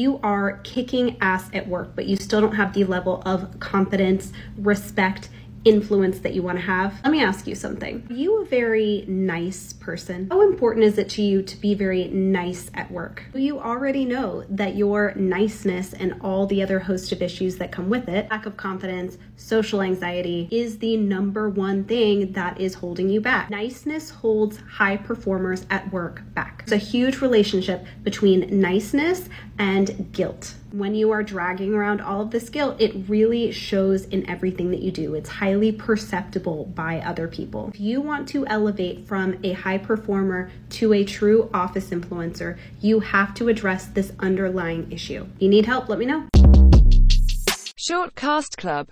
You are kicking ass at work, but you still don't have the level of confidence, respect, influence that you want to have. Let me ask you something. Are you a very nice person? How important is it to you to be very nice at work? You already know that your niceness and all the other host of issues that come with it, lack of confidence, social anxiety, is the number one thing that is holding you back. Niceness holds high performers at work back. It's a huge relationship between niceness and guilt when you are dragging around all of this guilt, it really shows in everything that you do. It's highly perceptible by other people. If you want to elevate from a high performer to a true office influencer, you have to address this underlying issue. If you need help, let me know. Short Cast Club